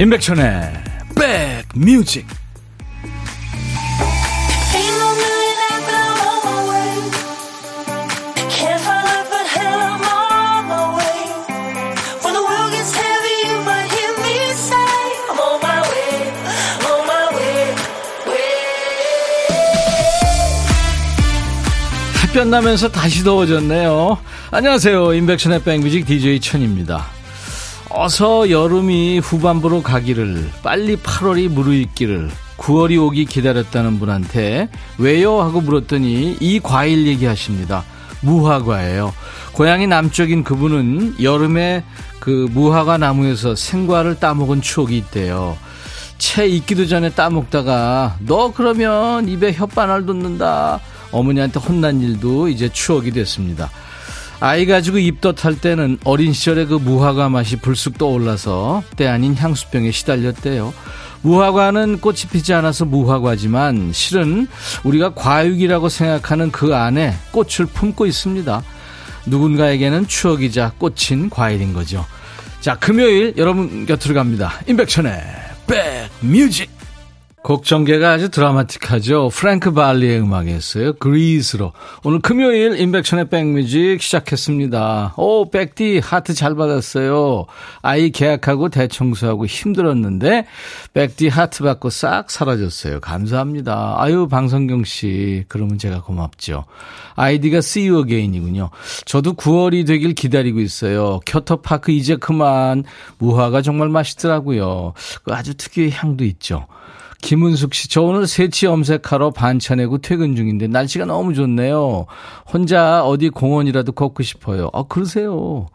임백천의 백뮤직 햇볕 나면서 다시 더워졌네요. 안녕하세요. 임백천의 백뮤직 DJ 천입니다. 어서 여름이 후반부로 가기를 빨리 8월이 무르익기를 9월이 오기 기다렸다는 분한테 왜요 하고 물었더니 이 과일 얘기하십니다. 무화과예요. 고향이 남쪽인 그분은 여름에 그 무화과 나무에서 생과를 따먹은 추억이 있대요. 채 익기도 전에 따먹다가 너 그러면 입에 혓바늘 돋는다. 어머니한테 혼난 일도 이제 추억이 됐습니다. 아이 가지고 입덧할 때는 어린 시절의 그 무화과 맛이 불쑥 떠올라서 때 아닌 향수병에 시달렸대요. 무화과는 꽃이 피지 않아서 무화과지만 실은 우리가 과육이라고 생각하는 그 안에 꽃을 품고 있습니다. 누군가에게는 추억이자 꽃인 과일인 거죠. 자, 금요일 여러분 곁으로 갑니다. 임백천의 백뮤직. 곡 전개가 아주 드라마틱하죠. 프랭크 발리의 음악이었어요. 그리스로. 오늘 금요일 인백션의 백뮤직 시작했습니다. 오, 백디 하트 잘 받았어요. 아이 계약하고 대청소하고 힘들었는데 백디 하트 받고 싹 사라졌어요. 감사합니다. 아유, 방성경 씨. 그러면 제가 고맙죠. 아이디가 See You Again이군요. 저도 9월이 되길 기다리고 있어요. 켜터파크 이제 그만. 무화가 정말 맛있더라고요. 그 아주 특유의 향도 있죠. 김은숙 씨, 저 오늘 새치 염색하러 반차 내고 퇴근 중인데 날씨가 너무 좋네요. 혼자 어디 공원이라도 걷고 싶어요. 아, 그러세요.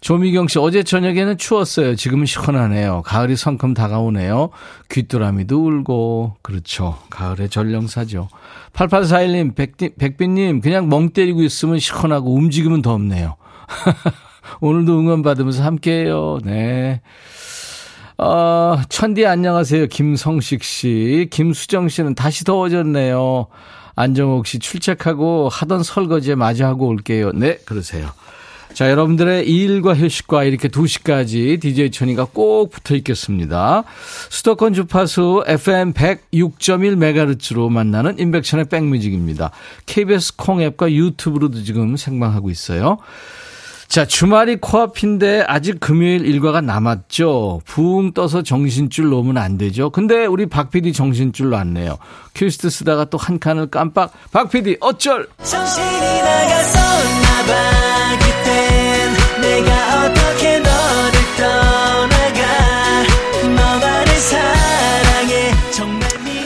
조미경 씨, 어제 저녁에는 추웠어요. 지금은 시원하네요. 가을이 성큼 다가오네요. 귀뚜라미도 울고. 그렇죠. 가을의 전령사죠. 8841님, 백빈님, 그냥 멍 때리고 있으면 시원하고 움직이면 덥네요. 오늘도 응원 받으면서 함께해요. 네. 어, 천디 안녕하세요. 김성식 씨. 김수정 씨는 다시 더워졌네요. 안정옥 씨 출첵하고 하던 설거지에 마주하고 올게요. 네, 그러세요. 자, 여러분들의 일과 휴식과 이렇게 2시까지 DJ 천이가 꼭 붙어 있겠습니다. 수도권 주파수 FM 106.1MHz로 만나는 인백션의 백뮤직입니다. KBS 콩 앱과 유튜브로도 지금 생방하고 있어요. 자, 주말이 코앞인데 아직 금요일 일과가 남았죠. 붕 떠서 정신줄 놓으면 안 되죠. 근데 우리 박 PD 정신줄 놨네요. 큐시트 쓰다가 또 한 칸을 깜빡. 박 PD 어쩔!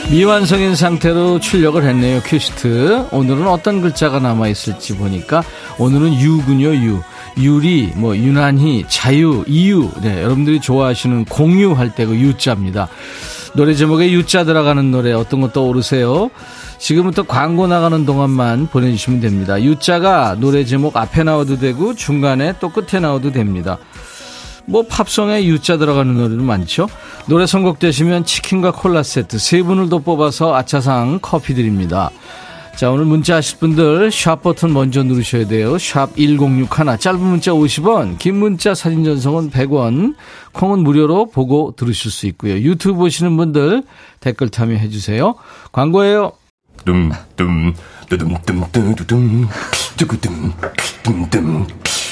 미완성인 상태로 출력을 했네요. 큐시트. 오늘은 어떤 글자가 남아있을지 보니까 오늘은 유군요, 유. 유리, 뭐 유난히, 자유, 이유. 네, 여러분들이 좋아하시는 공유할 때 그 유자입니다. 노래 제목에 유자 들어가는 노래 어떤 거 떠오르세요? 지금부터 광고 나가는 동안만 보내주시면 됩니다. 유자가 노래 제목 앞에 나와도 되고 중간에 또 끝에 나와도 됩니다. 뭐 팝송에 유자 들어가는 노래도 많죠. 노래 선곡되시면 치킨과 콜라 세트 세 분을 더 뽑아서 아차상 커피 드립니다. 자, 오늘 문자 하실 분들 샵 버튼 먼저 누르셔야 돼요. 샵 1061, 짧은 문자 50원, 긴 문자 사진 전송은 100원, 콩은 무료로 보고 들으실 수 있고요. 유튜브 보시는 분들 댓글 참여해 주세요. 광고예요. 둠 둠 뚜둠 뚜둠 뚜둠 뚜구둠 둠둠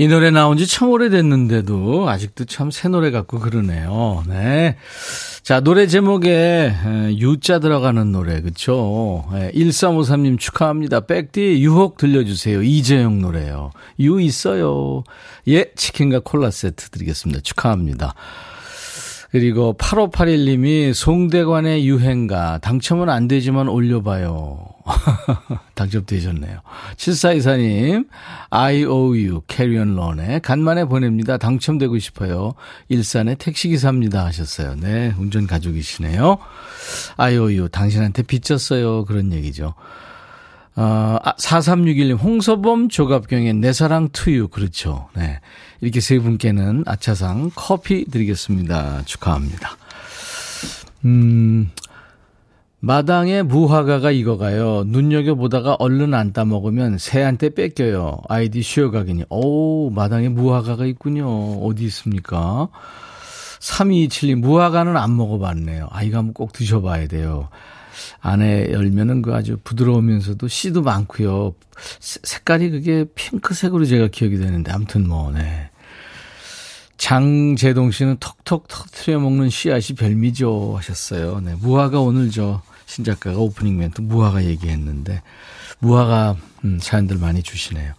이 노래 나온 지 참 오래됐는데도 아직도 참 새 노래 같고 그러네요. 네. 자, 노래 제목에 유자 들어가는 노래, 그쵸? 1353님 축하합니다. 백디 유혹 들려주세요. 이재용 노래요. 유 있어요. 예, 치킨과 콜라 세트 드리겠습니다. 축하합니다. 그리고 8581님이 송대관의 유행가 당첨은 안 되지만 올려봐요. 당첨되셨네요. 7424님, IOU, 캐리언 런에 간만에 보냅니다. 당첨되고 싶어요. 일산의 택시기사입니다. 하셨어요. 네, 운전 가족이시네요. IOU, 당신한테 빚졌어요. 그런 얘기죠. 어, 4361님, 아, 홍서범 조갑경의 내 사랑 투유. 그렇죠. 네. 이렇게 세 분께는 아차상 커피 드리겠습니다. 축하합니다. 음, 마당에 무화과가 익어가요. 눈여겨보다가 얼른 안 따먹으면 새한테 뺏겨요. 아이디 쉬어가기니. 오, 마당에 무화과가 있군요. 어디 있습니까? 3227님, 무화과는 안 먹어봤네요. 아이가 한번 꼭 드셔봐야 돼요. 안에 열면은 그 아주 부드러우면서도 씨도 많고요. 색깔이 그게 핑크색으로 제가 기억이 되는데, 아무튼 뭐, 네. 장재동 씨는 톡톡 터트려 먹는 씨앗이 별미죠 하셨어요. 네. 무화과 오늘 저 신작가가 오프닝 멘트 무화과 얘기했는데 무화과 음, 사연들 많이 주시네요.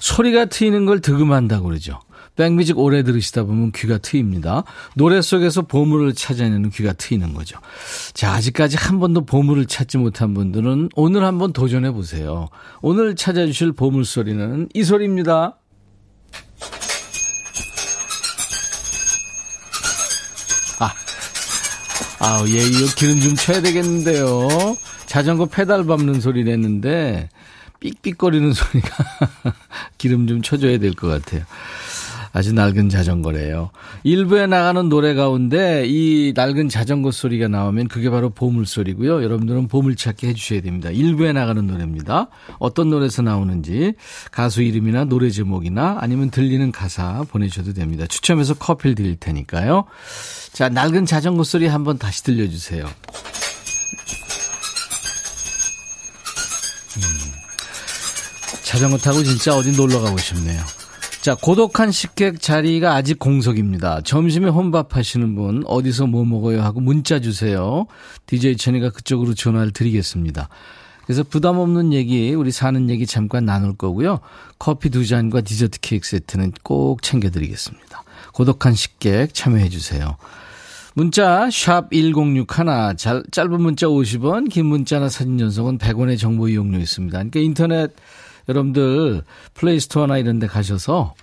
소리가 트이는 걸 득음한다고 그러죠. 백뮤직 오래 들으시다 보면 귀가 트입니다. 노래 속에서 보물을 찾아내는 귀가 트이는 거죠. 자, 아직까지 한 번도 보물을 찾지 못한 분들은 오늘 한번 도전해 보세요. 오늘 찾아주실 보물 소리는 이 소리입니다. 아우, 예, 이거 기름 좀 쳐야 되겠는데요. 자전거 페달 밟는 소리 냈는데, 삑삑거리는 소리가 기름 좀 쳐줘야 될 것 같아요. 아주 낡은 자전거래요. 일부에 나가는 노래 가운데 이 낡은 자전거 소리가 나오면 그게 바로 보물 소리고요. 여러분들은 보물 찾기 해주셔야 됩니다. 일부에 나가는 노래입니다. 어떤 노래에서 나오는지 가수 이름이나 노래 제목이나 아니면 들리는 가사 보내셔도 됩니다. 추첨해서 커피를 드릴 테니까요. 자, 낡은 자전거 소리 한번 다시 들려주세요. 음, 자전거 타고 진짜 어디 놀러 가고 싶네요. 자, 고독한 식객 자리가 아직 공석입니다. 점심에 혼밥 하시는 분, 어디서 뭐 먹어요 하고 문자 주세요. DJ 천이가 그쪽으로 전화를 드리겠습니다. 그래서 부담 없는 얘기, 우리 사는 얘기 잠깐 나눌 거고요. 커피 두 잔과 디저트 케이크 세트는 꼭 챙겨드리겠습니다. 고독한 식객 참여해 주세요. 문자 1061, 잘, 짧은 문자 50원, 긴 문자나 사진 전송은 100원의 정보 이용료 있습니다. 그러니까 인터넷 여러분들 플레이스토어나 이런 데 가셔서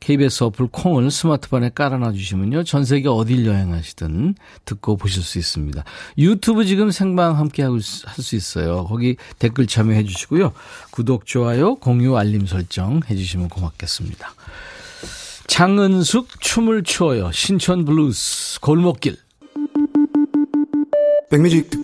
KBS 어플 콩을 스마트폰에 깔아놔 주시면요. 전 세계 어딜 여행하시든 듣고 보실 수 있습니다. 유튜브 지금 생방 함께 할수 있어요. 거기 댓글 참여해 주시고요. 구독, 좋아요, 공유, 알림 설정 해 주시면 고맙겠습니다. 장은숙 춤을 추어요. 신촌 블루스 골목길 백뮤직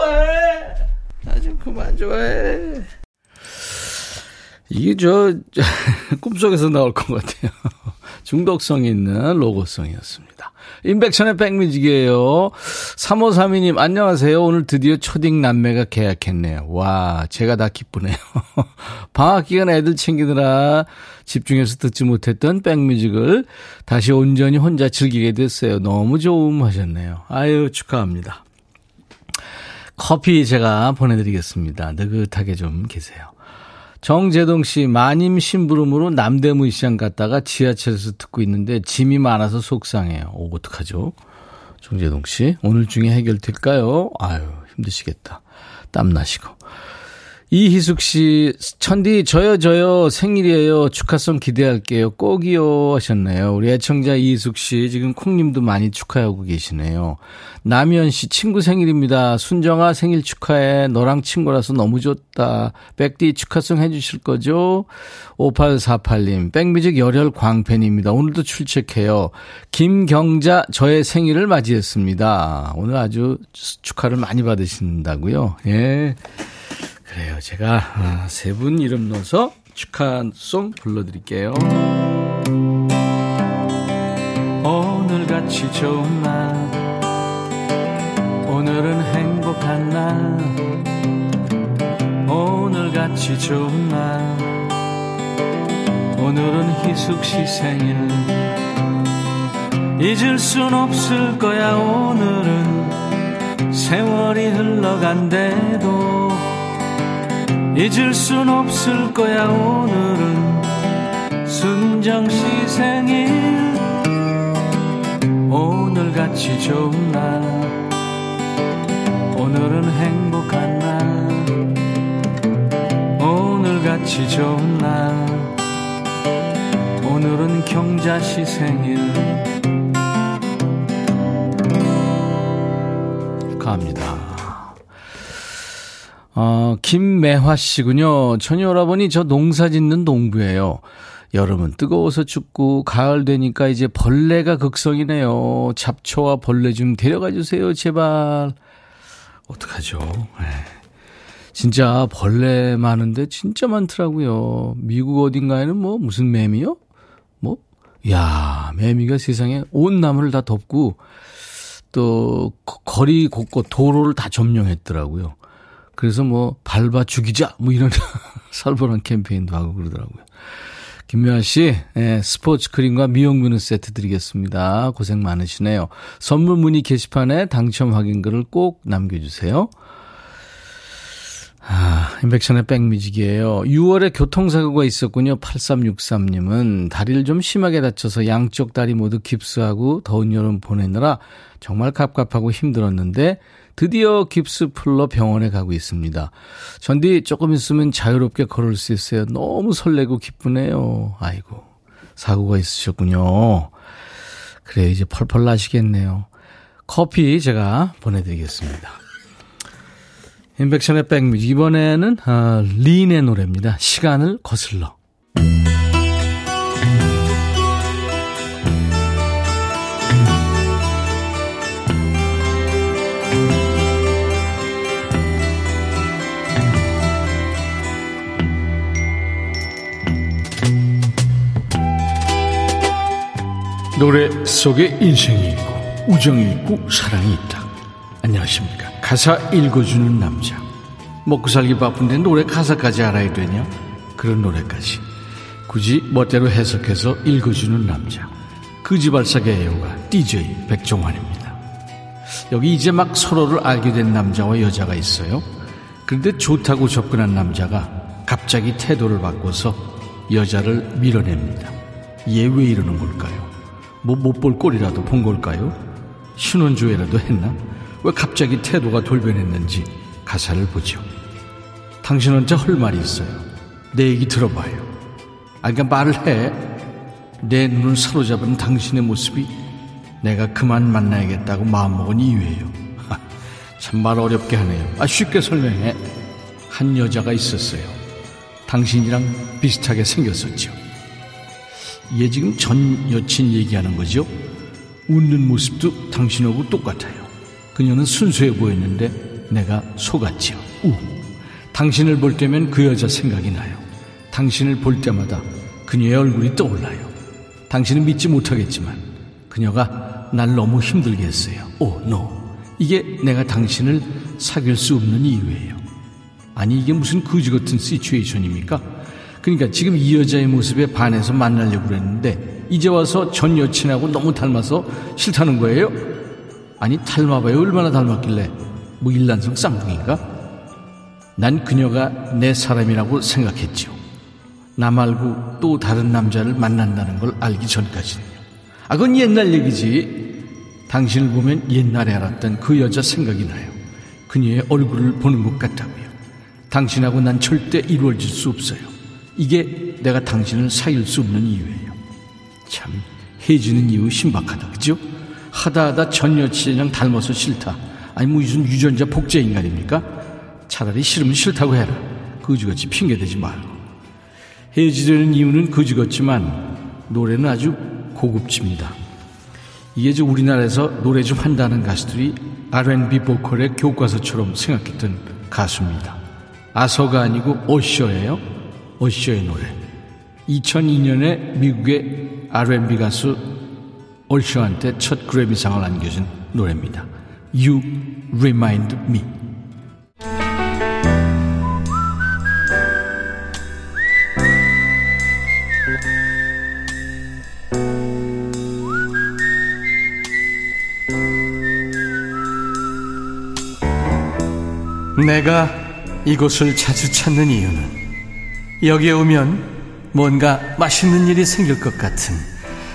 좋아해. 나 좀 그만 좋아해. 이게 저, 꿈속에서 나올 것 같아요. 중독성 있는 로고송이었습니다. 인백천의 백뮤직이에요. 3532님, 안녕하세요. 오늘 드디어 초딩 남매가 계약했네요. 와, 제가 다 기쁘네요. 방학 기간 애들 챙기느라 집중해서 듣지 못했던 백뮤직을 다시 온전히 혼자 즐기게 됐어요. 너무 좋음 하셨네요. 아유, 축하합니다. 커피 제가 보내드리겠습니다. 느긋하게 좀 계세요. 정재동 씨, 마님 심부름으로 남대문 시장 갔다가 지하철에서 듣고 있는데 짐이 많아서 속상해요. 오, 어떡하죠? 정재동 씨, 오늘 중에 해결될까요? 아유, 힘드시겠다. 땀나시고. 이희숙 씨, 천디, 저요, 저요, 생일이에요. 축하송 기대할게요. 꼭이요. 하셨네요. 우리 애청자 이희숙 씨, 지금 콩님도 많이 축하하고 계시네요. 남현 씨, 친구 생일입니다. 순정아 생일 축하해. 너랑 친구라서 너무 좋다. 백디 축하송 해주실 거죠? 5848님, 백뮤직 열혈 광팬입니다. 오늘도 출첵해요. 김경자, 저의 생일을 맞이했습니다. 오늘 아주 축하를 많이 받으신다고요. 예. 그래요. 제가 아, 세분 이름 넣어서 축하송 불러드릴게요. 오늘같이 좋은 날 오늘은 행복한 날 오늘같이 좋은 날 오늘은 희숙 씨 생일 잊을 순 없을 거야 오늘은 세월이 흘러간대도 잊을 순 없을 거야 오늘은. 순정 씨 생일. 오늘같이 좋은 날. 오늘은 행복한 날. 오늘같이 좋은 날. 오늘은 경자 씨 생일. 갑니다. 어, 김매화 씨군요. 천희 오라버니 저 농사 짓는 농부예요. 여름은 뜨거워서 춥고 가을 되니까 이제 벌레가 극성이네요. 잡초와 벌레 좀 데려가 주세요, 제발. 어떡하죠? 네. 진짜 벌레 많은데 진짜 많더라고요. 미국 어딘가에는 뭐 무슨 매미요? 뭐? 야, 매미가 세상에 온 나무를 다 덮고 또 거리 곳곳 도로를 다 점령했더라고요. 그래서 뭐 밟아 죽이자 뭐 이런 살벌한 캠페인도 하고 그러더라고요. 김미아 씨, 예, 스포츠 크림과 미용민우 세트 드리겠습니다. 고생 많으시네요. 선물 문의 게시판에 당첨 확인글을 꼭 남겨주세요. 아, 인백션의 백뮤직이에요. 6월에 교통사고가 있었군요. 8363님은 다리를 좀 심하게 다쳐서 양쪽 다리 모두 깁스하고 더운 여름 보내느라 정말 갑갑하고 힘들었는데 드디어 깁스 풀러 병원에 가고 있습니다. 전디 조금 있으면 자유롭게 걸을 수 있어요. 너무 설레고 기쁘네요. 아이고, 사고가 있으셨군요. 그래, 이제 펄펄 나시겠네요. 커피 제가 보내드리겠습니다. 인백션의 백뮤직. 이번에는, 아, 린의 노래입니다. 시간을 거슬러. 노래 속에 인생이 있고 우정이 있고 사랑이 있다. 안녕하십니까. 가사 읽어주는 남자. 먹고 살기 바쁜데 노래 가사까지 알아야 되냐? 그런 노래까지. 굳이 멋대로 해석해서 읽어주는 남자. 그지발사계 애호가 DJ 백종환입니다. 여기 이제 막 서로를 알게 된 남자와 여자가 있어요. 그런데 좋다고 접근한 남자가 갑자기 태도를 바꿔서 여자를 밀어냅니다. 얘 왜 이러는 걸까요? 뭐 못 볼 꼴이라도 본 걸까요? 신혼조회라도 했나? 왜 갑자기 태도가 돌변했는지 가사를 보죠. 당신은 저할 말이 있어요. 내 얘기 들어봐요. 아, 그러니까 말을 해. 내 눈을 사로잡은 당신의 모습이 내가 그만 만나야겠다고 마음먹은 이유예요. 참 말 어렵게 하네요. 아, 쉽게 설명해. 한 여자가 있었어요. 당신이랑 비슷하게 생겼었죠. 얘 지금 전 여친 얘기하는 거죠? 웃는 모습도 당신하고 똑같아요. 그녀는 순수해 보였는데 내가 속았지요. 우. 당신을 볼 때면 그 여자 생각이 나요. 당신을 볼 때마다 그녀의 얼굴이 떠올라요. 당신은 믿지 못하겠지만 그녀가 날 너무 힘들게 했어요. 오, 노. 이게 내가 당신을 사귈 수 없는 이유예요. 아니 이게 무슨 거지 같은 시츄에이션입니까? 그러니까 지금 이 여자의 모습에 반해서 만나려고 그랬는데 이제 와서 전 여친하고 너무 닮아서 싫다는 거예요? 아니 닮아봐요 얼마나 닮았길래 뭐 일란성 쌍둥이인가? 난 그녀가 내 사람이라고 생각했죠. 나 말고 또 다른 남자를 만난다는 걸 알기 전까지는. 아, 그건 옛날 얘기지. 당신을 보면 옛날에 알았던 그 여자 생각이 나요. 그녀의 얼굴을 보는 것 같다고요. 당신하고 난 절대 이루어질 수 없어요. 이게 내가 당신을 사귈 수 없는 이유예요. 참 해지는 이유 신박하다 그죠? 하다 하다 전 여친이랑 닮아서 싫다. 아니 뭐 무슨 유전자 복제 인간입니까? 차라리 싫으면 싫다고 해라. 거지같이 핑계대지 말고. 해지되는 이유는 거지같지만 노래는 아주 고급집니다. 이게 저 우리나라에서 노래 좀 한다는 가수들이 R&B 보컬의 교과서처럼 생각했던 가수입니다. 아서가 아니고 오셔예요. 어쇼의 노래. 2002년에 미국의 R&B 가수 올쇼한테 첫 그래미상을 안겨준 노래입니다. You Remind Me. 내가 이곳을 자주 찾는 이유는 여기에 오면 뭔가 맛있는 일이 생길 것 같은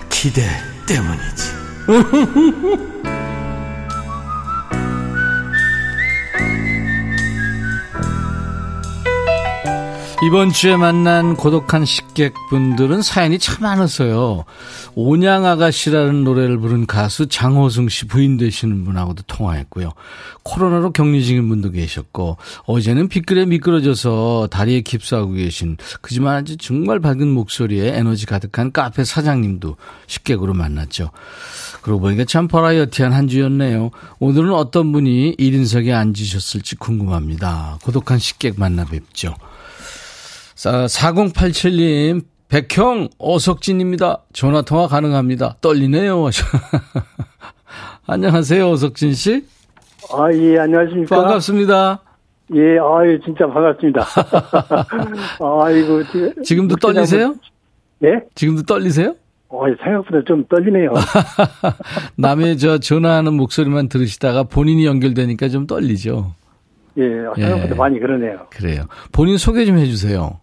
기대 때문이지. 이번 주에 만난 고독한 식객분들은 사연이 참 많았어요. 온양 아가씨라는 노래를 부른 가수 장호승 씨 부인 되시는 분하고도 통화했고요. 코로나로 격리 중인 분도 계셨고 어제는 빗글에 미끄러져서 다리에 깁스하고 계신 그지만 아주 정말 밝은 목소리에 에너지 가득한 카페 사장님도 식객으로 만났죠. 그러고 보니까 참 버라이어티한 한 주였네요. 오늘은 어떤 분이 1인석에 앉으셨을지 궁금합니다. 고독한 식객 만나 뵙죠. 4087님, 백형, 어석진입니다. 전화 통화 가능합니다. 떨리네요. 안녕하세요, 어석진 씨. 아, 예, 안녕하십니까. 반갑습니다. 예, 아유, 진짜 반갑습니다. 아이고. 지금도 떨리세요? 예? 지금도 떨리세요? 어, 생각보다 좀 떨리네요. 남의 저 전화하는 목소리만 들으시다가 본인이 연결되니까 좀 떨리죠. 예, 생각보다 예. 많이 그러네요. 그래요. 본인 소개 좀 해주세요.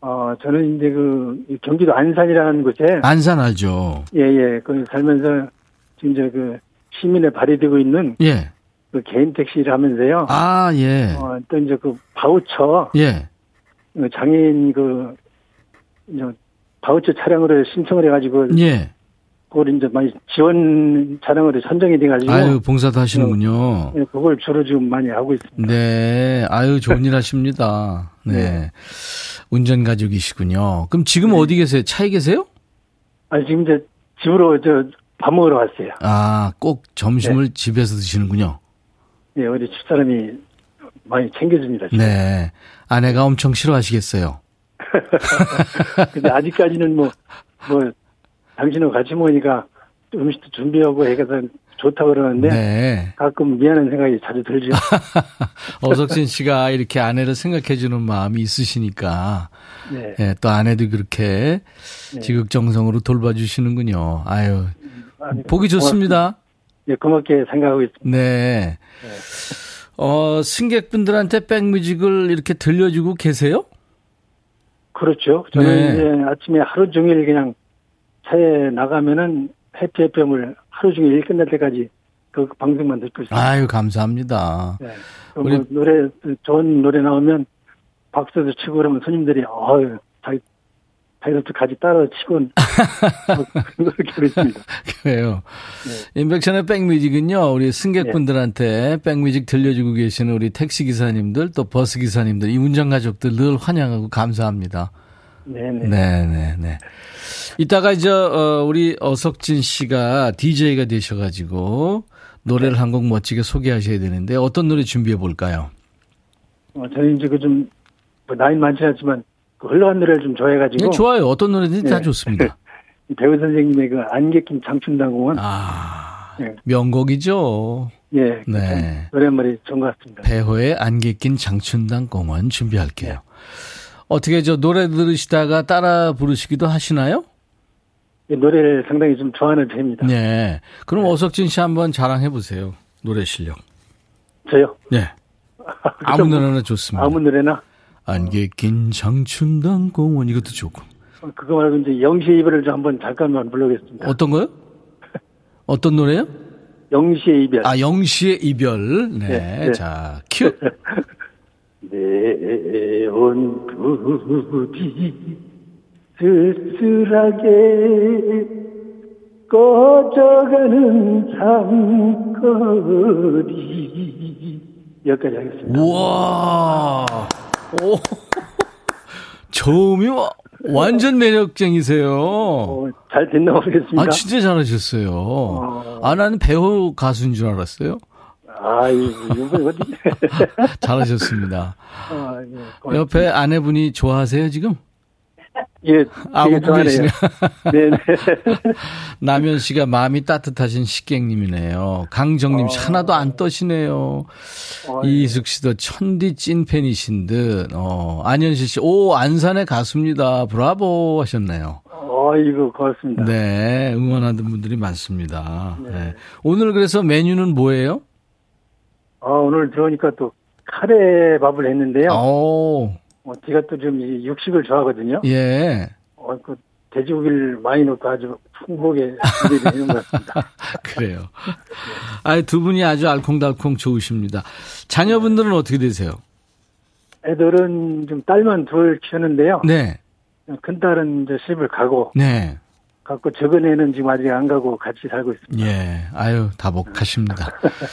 어, 저는 이제 그 경기도 안산이라는 곳에 안산 알죠. 예, 예. 그 살면서 지금 저그 시민에 발휘되고 있는 예. 그 개인 택시를 하면서요. 아, 예. 어, 또 이제 그 바우처 예. 그 장애인 그 바우처 차량으로 신청을 해 가지고 예. 그걸 이제 많이 지원 차량으로 선정이 돼 가지고 아유, 봉사도 하시는군요. 예, 그걸 주로 지금 많이 하고 있습니다. 네. 아유, 좋은 일 하십니다. 네. 네. 운전 가족이시군요. 그럼 지금 네. 어디 계세요? 차에 계세요? 아니, 지금 이제 집으로 저 밥 먹으러 왔어요. 아, 꼭 점심을 네. 집에서 드시는군요. 네, 우리 집사람이 많이 챙겨줍니다. 지금. 네. 아내가 엄청 싫어하시겠어요. 근데 아직까지는 뭐, 뭐, 당신하고 같이 먹으니까 음식도 준비하고 해서 좋다고 그러는데 네. 가끔 미안한 생각이 자주 들죠. 어석진 씨가 이렇게 아내를 생각해 주는 마음이 있으시니까 네. 네, 또 아내도 그렇게 네. 지극정성으로 돌봐주시는군요. 아유 아니, 보기 좋습니다. 예, 고맙게 생각하고 있습니다. 네. 네. 어, 승객분들한테 백뮤직을 이렇게 들려주고 계세요? 그렇죠. 저는 네. 이제 아침에 하루 종일 그냥 차에 나가면은 해피 FM을 하루 종일 일 끝날 때까지 그 방송만 듣고 있습니다. 아유, 감사합니다. 네. 우리... 뭐 노래, 좋은 노래 나오면 박수도 치고 그러면 손님들이, 어유 자기, 자기들도 같이 따라 치고, 그렇게 그랬습니다. 그래요. 네. 인백션의 백뮤직은요, 우리 승객분들한테 네. 백뮤직 들려주고 계시는 우리 택시 기사님들, 또 버스 기사님들, 이 운전 가족들 늘 환영하고 감사합니다. 네네. 네네네. 이따가 이제, 어, 우리 어석진 씨가 DJ가 되셔가지고 노래를 네. 한곡 멋지게 소개하셔야 되는데 어떤 노래 준비해 볼까요? 어, 저는 이제 그좀 뭐 나이 많지 않지만 그 흘러간 노래를 좀 좋아해가지고. 네, 좋아요. 어떤 노래든지 네. 다 좋습니다. 배우 선생님의 그 안개 낀 장춘당공원. 아, 네. 명곡이죠. 예. 네. 노래말이 좋은 것 같습니다. 배호의 안개 낀 장춘당공원 준비할게요. 네. 어떻게 저 노래 들으시다가 따라 부르시기도 하시나요? 노래를 상당히 좀 좋아하는 편입니다. 네. 그럼 네. 어석진 씨 한번 자랑해 보세요. 노래 실력. 저요? 네. 아무 노래나 좋습니다. 아무 노래나? 안개 낀 장춘당 공원 이것도 좋고. 어, 그거 말고 이제 영시의 이별을 좀 한번 잠깐만 불러보겠습니다. 어떤 거요? 어떤 노래요? 영시의 이별. 아, 영시의 이별. 네. 네, 네. 자, 큐. 내온 부디 쓸쓸하게 꺼져가는 장거리 여기까지 하겠습니다. 우와 오 저음이 완전 매력쟁이세요. 어, 잘 됐나 모르겠습니다. 아 진짜 잘하셨어요. 어... 아 나는 배우 가수인 줄 알았어요. 아, 이거? 잘하셨습니다. 아, 예, 옆에 아내분이 좋아하세요 지금? 예, 아고 계시네요. 네네. 남현 씨가 마음이 따뜻하신 식객님이네요. 강정님 어... 하나도 안 떠시네요. 어, 예. 이숙 씨도 천디 찐팬이신 듯. 어, 안현실 씨, 오 안산의 가수입니다. 브라보 하셨네요. 어 이거 고맙습니다. 네, 응원하는 분들이 많습니다. 네. 네. 오늘 그래서 메뉴는 뭐예요? 아, 오늘 들어오니까 또 카레 밥을 했는데요. 오. 어, 제가 또 좀 육식을 좋아하거든요. 예. 어, 그 돼지고기를 많이 넣고 아주 풍부하게 준비되는 것 같습니다. 그래요. 아, 두 분이 아주 알콩달콩 좋으십니다. 자녀분들은 어떻게 되세요? 애들은 좀 딸만 둘 키우는데요. 네. 큰 딸은 이제 시집을 가고. 네. 갖고 적은 애는 지금 아직 안 가고 같이 살고 있습니다. 예. 아유, 다복하십니다.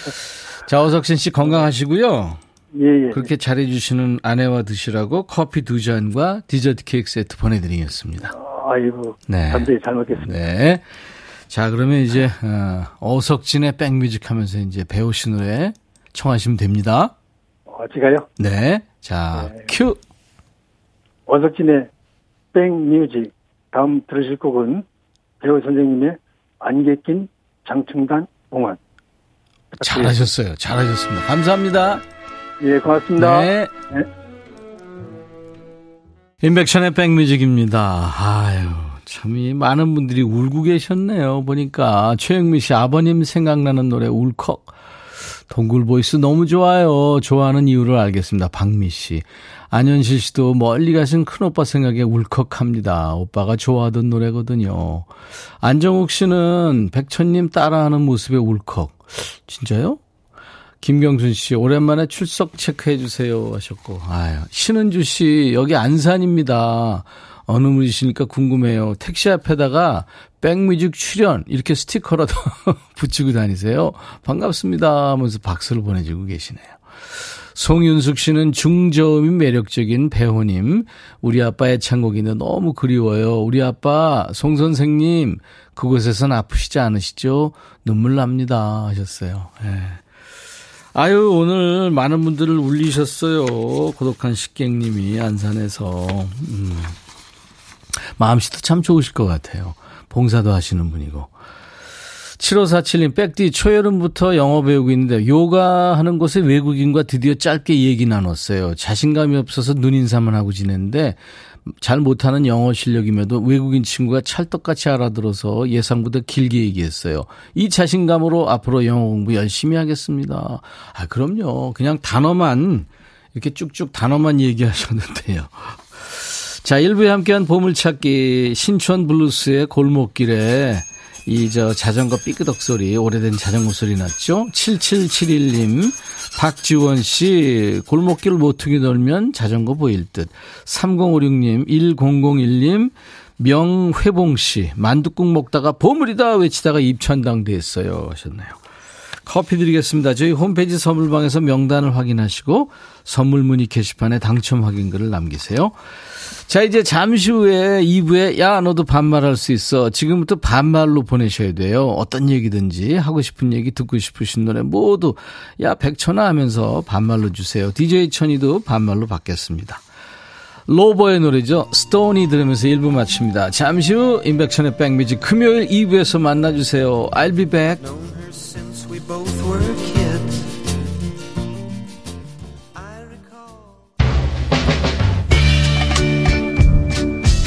자, 어석신 씨 건강하시고요. 예, 예. 그렇게 잘해주시는 아내와 드시라고 커피 두 잔과 디저트 케이크 세트 보내드리겠습니다. 아이고. 네. 감사히 잘 먹겠습니다. 네. 자, 그러면 이제, 어, 석진의 백뮤직 하면서 이제 배우신 노래 청하시면 됩니다. 어, 제가요? 네. 자, 네. 큐. 어석진의 백뮤직. 다음 들으실 곡은 배호 선생님의 안개 낀 장충단 공원. 잘하셨어요. 잘하셨습니다. 감사합니다. 예, 고맙습니다. 네. 네. 임백천의 백뮤직입니다. 아유, 참, 이 많은 분들이 울고 계셨네요. 보니까. 최영미 씨 아버님 생각나는 노래 울컥. 동굴 voice 너무 좋아요. 좋아하는 이유를 알겠습니다. 박미 씨. 안현실 씨도 멀리 가신 큰오빠 생각에 울컥합니다. 오빠가 좋아하던 노래거든요. 안정욱 씨는 백천님 따라하는 모습에 울컥. 진짜요? 김경순 씨, 오랜만에 출석 체크해 주세요 하셨고, 아유, 신은주 씨, 여기 안산입니다. 어느 분이시니까 궁금해요. 택시 앞에다가 백뮤직 출연, 이렇게 스티커라도 붙이고 다니세요. 반갑습니다 하면서 박수를 보내주고 계시네요. 송윤숙 씨는 중저음이 매력적인 배우님. 우리 아빠의 창곡인데 너무 그리워요. 우리 아빠 송 선생님 그곳에선 아프시지 않으시죠? 눈물 납니다 하셨어요. 예. 아유, 오늘 많은 분들을 울리셨어요. 고독한 식객님이 안산에서. 음. 마음씨도 참 좋으실 것 같아요. 봉사도 하시는 분이고. 7547님, 백디, 초여름부터 영어 배우고 있는데, 요가 하는 곳에 외국인과 드디어 짧게 얘기 나눴어요. 자신감이 없어서 눈인사만 하고 지냈는데, 잘 못하는 영어 실력임에도 외국인 친구가 찰떡같이 알아들어서 예상보다 길게 얘기했어요. 이 자신감으로 앞으로 영어 공부 열심히 하겠습니다. 아, 그럼요. 그냥 단어만, 이렇게 쭉쭉 단어만 얘기하셨는데요. 자, 1부에 함께한 보물찾기 신촌 블루스의 골목길에 이 저 자전거 삐끄덕 소리, 오래된 자전거 소리 났죠? 7771님, 박지원 씨, 골목길 모퉁이 돌면 자전거 보일 듯. 3056님, 1001님, 명회봉 씨, 만두국 먹다가 보물이다 외치다가 입천당 됐어요. 하셨네요. 커피 드리겠습니다. 저희 홈페이지 선물방에서 명단을 확인하시고 선물 문의 게시판에 당첨 확인글을 남기세요. 자, 이제 잠시 후에 2부에 야, 너도 반말할 수 있어. 지금부터 반말로 보내셔야 돼요. 어떤 얘기든지 하고 싶은 얘기 듣고 싶으신 노래 모두 야, 백천아 하면서 반말로 주세요. DJ 천이도 반말로 받겠습니다. 로버의 노래죠. 스톤이 들으면서 1부 마칩니다. 잠시 후 인백천의 백뮤직 금요일 2부에서 만나주세요. I'll be back.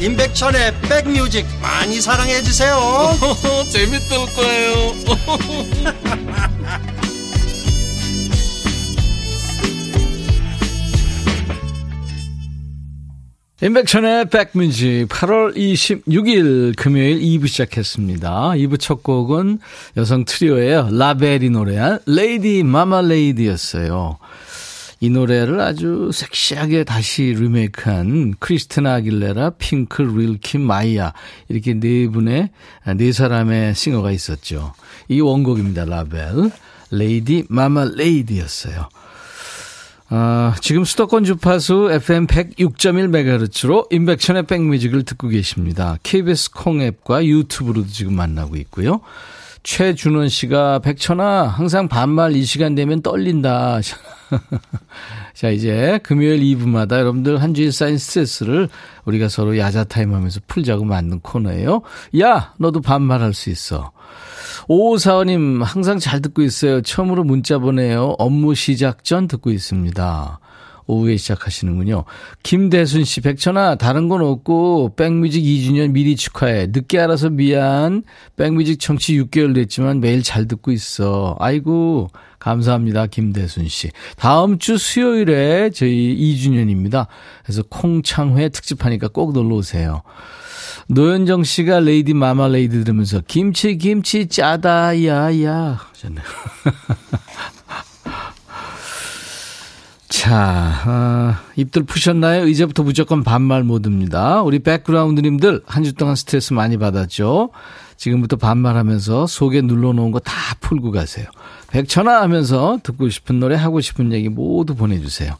임백천의 백뮤직 많이 사랑해 주세요. 재밌을 거예요. 임백천의 백뮤직 8월 26일 금요일 2부 시작했습니다. 2부 첫 곡은 여성 트리오예요. LaBelle이 노래한 Lady Marmalade였어요. 이 노래를 아주 섹시하게 다시 리메이크한 크리스티나 아길레라, 핑크, 릴킴, 마이야 이렇게 네 분의 네 사람의 singer가 있었죠. 이 원곡입니다. LaBelle Lady Marmalade였어요. 아, 지금 수도권 주파수 FM 106.1MHz로 인백션의 백뮤직을 듣고 계십니다. KBS 콩앱과 유튜브로도 지금 만나고 있고요. 최준원 씨가 백천아 항상 반말 이 시간 되면 떨린다. 자 이제 금요일 2부마다 여러분들 한 주일 쌓인 스트레스를 우리가 서로 야자 타임 하면서 풀자고 만든 코너예요. 야 너도 반말할 수 있어. 오사원님 항상 잘 듣고 있어요. 처음으로 문자 보내요. 업무 시작 전 듣고 있습니다. 오후에 시작하시는군요. 김대순 씨, 백천아, 다른 건 없고, 백뮤직 2주년 미리 축하해. 늦게 알아서 미안. 백뮤직 청취 6개월 됐지만 매일 잘 듣고 있어. 아이고, 감사합니다. 김대순 씨. 다음 주 수요일에 저희 2주년입니다. 그래서 콩창회 특집하니까 꼭 놀러 오세요. 노현정 씨가 Lady Marmalade 들으면서 김치 김치 짜다 야야 하셨네요. 자, 어, 입들 푸셨나요? 이제부터 무조건 반말 모드입니다. 우리 백그라운드님들 한 주 동안 스트레스 많이 받았죠? 지금부터 반말하면서 속에 눌러놓은 거 다 풀고 가세요. 백천아 하면서 듣고 싶은 노래 하고 싶은 얘기 모두 보내주세요.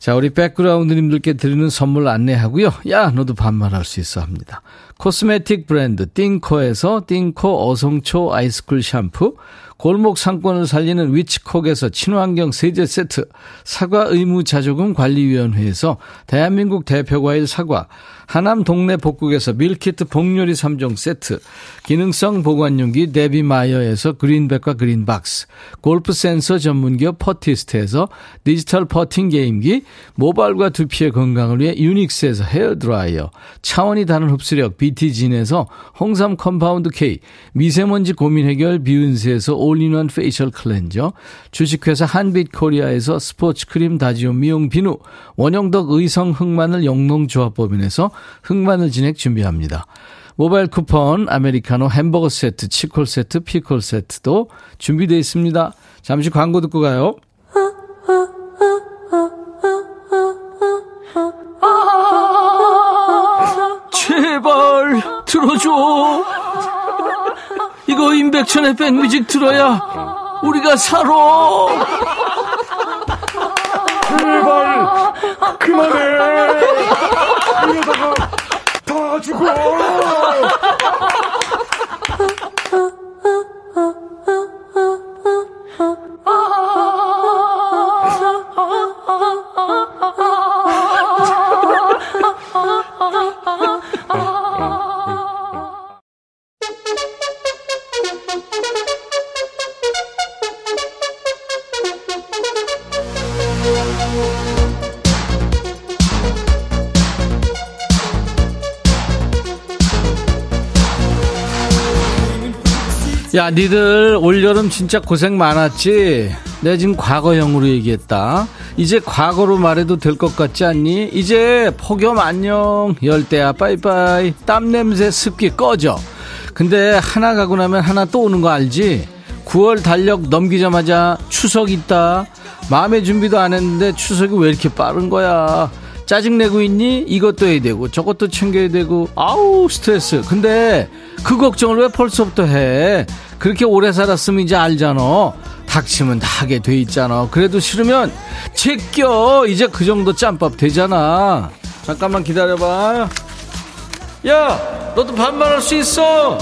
자, 우리 백그라운드님들께 드리는 선물 안내하고요. 야, 너도 반말할 수 있어 합니다. 코스메틱 브랜드 띵코에서 띵코 어성초 아이스쿨 샴푸, 골목 상권을 살리는 위치콕에서 친환경 세제 세트, 사과 의무 자조금 관리위원회에서 대한민국 대표 과일 사과, 하남 동네 복국에서 밀키트 복요리 3종 세트, 기능성 보관용기 데비마이어에서 그린백과 그린박스, 골프 센서 전문기업 퍼티스트에서 디지털 퍼팅 게임기, 모발과 두피의 건강을 위해 유닉스에서 헤어드라이어, 차원이 다른 흡수력 BT진에서 홍삼 compound K, 미세먼지 고민 해결 비은세에서 all-in-one facial cleanser, 주식회사 한빛코리아에서 스포츠 크림 다지온 미용 비누, 원형덕 의성 흑마늘 영농조합법인에서 흑마늘 진액 준비합니다. 모바일 쿠폰, 아메리카노 햄버거 세트, 치콜 세트, 피콜 세트도 준비되어 있습니다. 잠시 광고 듣고 가요. 제발 들어줘. 이거 임백천의 백뮤직 들어야 우리가 살아. 제발 그만해. 이러다가 다 죽어. 야, 니들 올여름 진짜 고생 많았지? 내가 지금 과거형으로 얘기했다. 이제 과거로 말해도 될 것 같지 않니? 이제 폭염 안녕, 열대야 빠이빠이, 땀 냄새 습기 꺼져. 근데 하나 가고 나면 하나 또 오는 거 알지? 9월 달력 넘기자마자 추석 있다. 마음의 준비도 안 했는데 추석이 왜 이렇게 빠른 거야? 짜증내고 있니? 이것도 해야 되고 저것도 챙겨야 되고 아우 스트레스. 근데 그 걱정을 왜 벌써부터 해? 그렇게 오래 살았으면 이제 알잖아. 닥치면 다 하게 돼 있잖아. 그래도 싫으면 제껴. 이제 그 정도 짬밥 되잖아. 잠깐만 기다려봐. 야 너도 반말할 수 있어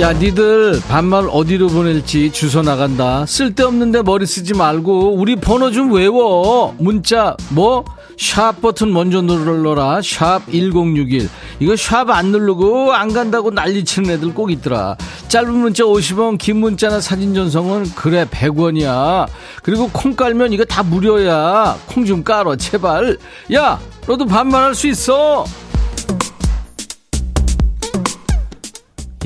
야, 니들 반말 어디로 보낼지 주소 나간다. 쓸데없는데 머리 쓰지 말고 우리 번호 좀 외워. 문자 뭐? 샵 버튼 먼저 눌러라. 샵 1061. 이거 샵 안 누르고 안 간다고 난리치는 애들 꼭 있더라. 짧은 문자 50원, 긴 문자나 사진 전송은 그래 100원이야. 그리고 콩 깔면 이거 다 무료야. 콩 좀 깔어 제발. 야, 너도 반말할 수 있어.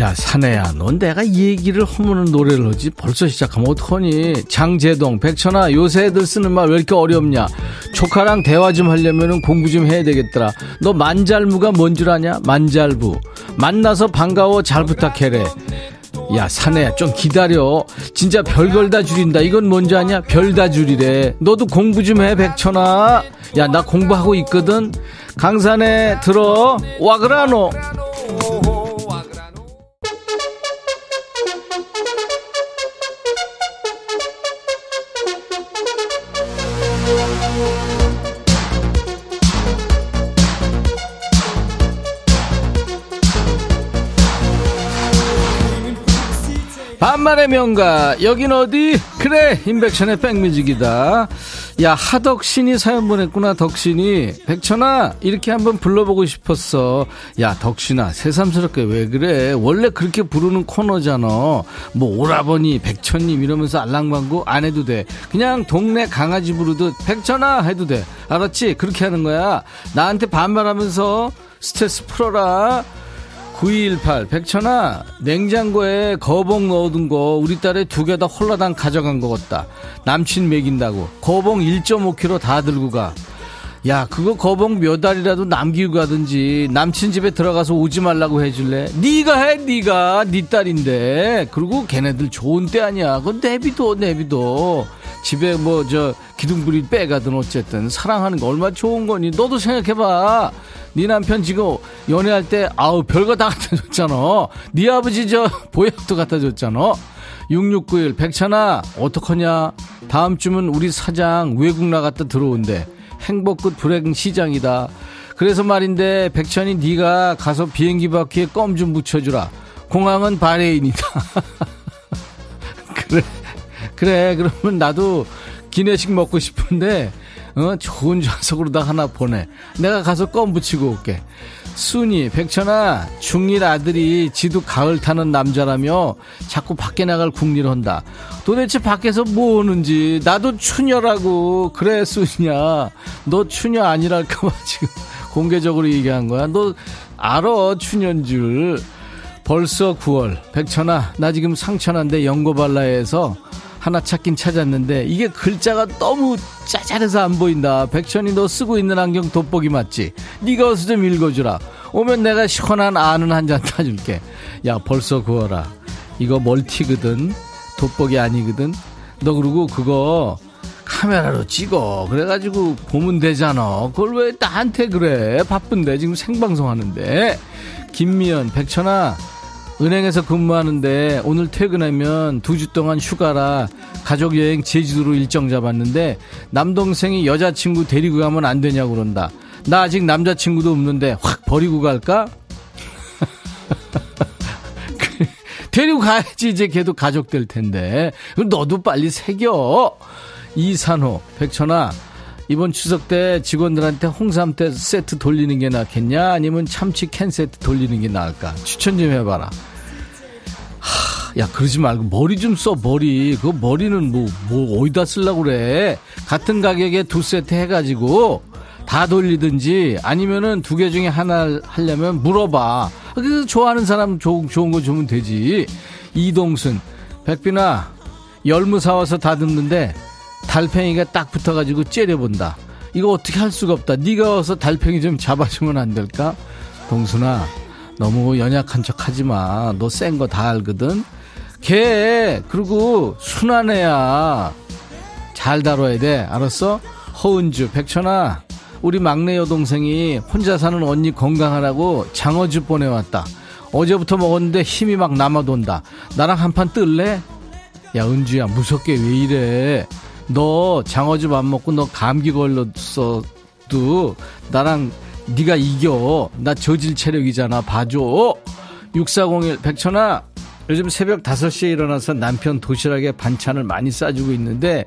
야 사내야 넌 내가 이 얘기를 허무는 노래를 하지 벌써 시작하면 어떡하니 장재동 백천아 요새 애들 쓰는 말 왜 이렇게 어렵냐 조카랑 대화 좀 하려면 공부 좀 해야 되겠더라. 너 만잘무가 뭔 줄 아냐? 만잘부. 만나서 반가워 잘 부탁해래. 야, 사내야, 좀 기다려. 진짜 별걸 다 줄인다. 이건 뭔지 아냐? 별 다 줄이래. 너도 공부 좀 해, 백천아. 야, 나 공부하고 있거든. 강산에 들어. 와그라노. 반말의 명가 여긴 어디? 그래 인백션의 백뮤직이다 야 하덕신이 사연 보냈구나 덕신이. 백천아 이렇게 한번 불러보고 싶었어. 야 덕신아 새삼스럽게 왜 그래? 원래 그렇게 부르는 코너잖아. 뭐 오라버니 백천님 이러면서 알랑방구 안 해도 돼. 그냥 동네 강아지 부르듯 백천아 해도 돼. 알았지? 그렇게 하는 거야. 나한테 반말하면서 스트레스 풀어라 9218 백천아 냉장고에 거봉 넣어둔 거 우리 딸이 두 개 다 홀라당 가져간 거 같다. 남친 먹인다고. 거봉 1.5kg 다 들고 가 야 그거 거봉 몇 알이라도 남기고 가든지 남친 집에 들어가서 오지 말라고 해줄래? 네가 해 네가. 네 딸인데. 그리고 걔네들 좋은 때 아니야. 그건 내비둬 내비둬. 집에 뭐 저 기둥부리 빼가든 어쨌든 사랑하는 거 얼마나 좋은 거니? 너도 생각해봐. 네 남편 지금 연애할 때 아우 별거 다 갖다 줬잖아. 네 아버지 저 보약도 갖다 줬잖아. 6691 백찬아 어떡하냐? 다음 주면 우리 사장 외국 나갔다 들어온대 행복 끝 불행 시장이다 그래서 말인데 백천이 네가 가서 비행기 바퀴에 껌 좀 묻혀주라 공항은 바레인이다 그래 그래 그러면 나도 기내식 먹고 싶은데 어, 좋은 좌석으로 다 하나 보내. 내가 가서 껌 붙이고 올게. 순이, 백천아, 중1 아들이 지도 가을 타는 남자라며 자꾸 밖에 나갈 궁리를 한다. 도대체 밖에서 뭐 하는지, 나도 추녀라고. 그래, 순이야. 너 추녀 아니랄까봐 지금 공개적으로 얘기한 거야. 너 알아, 추녀인 줄. 벌써 9월. 백천아, 나 지금 상천한데 영고발라에서 하나 찾긴 찾았는데 이게 글자가 너무 짜잘해서 안 보인다. 백천이 너 쓰고 있는 안경 돋보기 맞지? 네가 어서 좀 읽어주라. 오면 내가 시원한 아는 한 잔 타줄게. 야 벌써 구워라. 이거 멀티거든. 돋보기 아니거든. 너 그러고 그거 카메라로 찍어. 그래가지고 보면 되잖아. 그걸 왜 나한테 그래? 바쁜데 지금 생방송 하는데. 김미연, 백천아, 은행에서 근무하는데 오늘 퇴근하면 두 주 동안 휴가라 가족 여행 제주도로 일정 잡았는데 남동생이 여자친구 데리고 가면 안 되냐고 그런다. 나 아직 남자친구도 없는데 확 버리고 갈까? 데리고 가야지 이제 걔도 가족 될 텐데. 너도 빨리 새겨. 이산호, 백천아. 이번 추석 때 직원들한테 홍삼 때 세트 돌리는 게 낫겠냐? 아니면 참치 캔 세트 돌리는 게 나을까? 추천 좀 해봐라. 하, 야, 그러지 말고 머리 좀 써, 머리. 그 머리는 뭐, 뭐, 어디다 쓰려고 그래. 같은 가격에 두 세트 해가지고 다 돌리든지 아니면은 두 개 중에 하나 하려면 물어봐. 그 좋아하는 사람 좋은, 좋은 거 주면 되지. 이동순, 백빈아, 열무 사와서 다듬는데 달팽이가 딱 붙어가지고 째려본다. 이거 어떻게 할 수가 없다. 네가 와서 달팽이 좀 잡아주면 안 될까? 동순아, 너무 연약한 척 하지 마. 너 센 거 다 알거든. 걔 그리고 순한 애야. 잘 다뤄야 돼. 알았어? 허은주, 백천아. 우리 막내 여동생이 혼자 사는 언니 건강하라고 장어주 보내왔다. 어제부터 먹었는데 힘이 막 남아돈다. 나랑 한 판 뜰래? 야, 은주야, 무섭게 왜 이래? 너 장어즙 안 먹고 너 감기 걸렸어도 나랑 네가 이겨. 나 저질 체력이잖아. 봐줘. 6401 백천아 요즘 새벽 5시에 일어나서 남편 도시락에 반찬을 많이 싸주고 있는데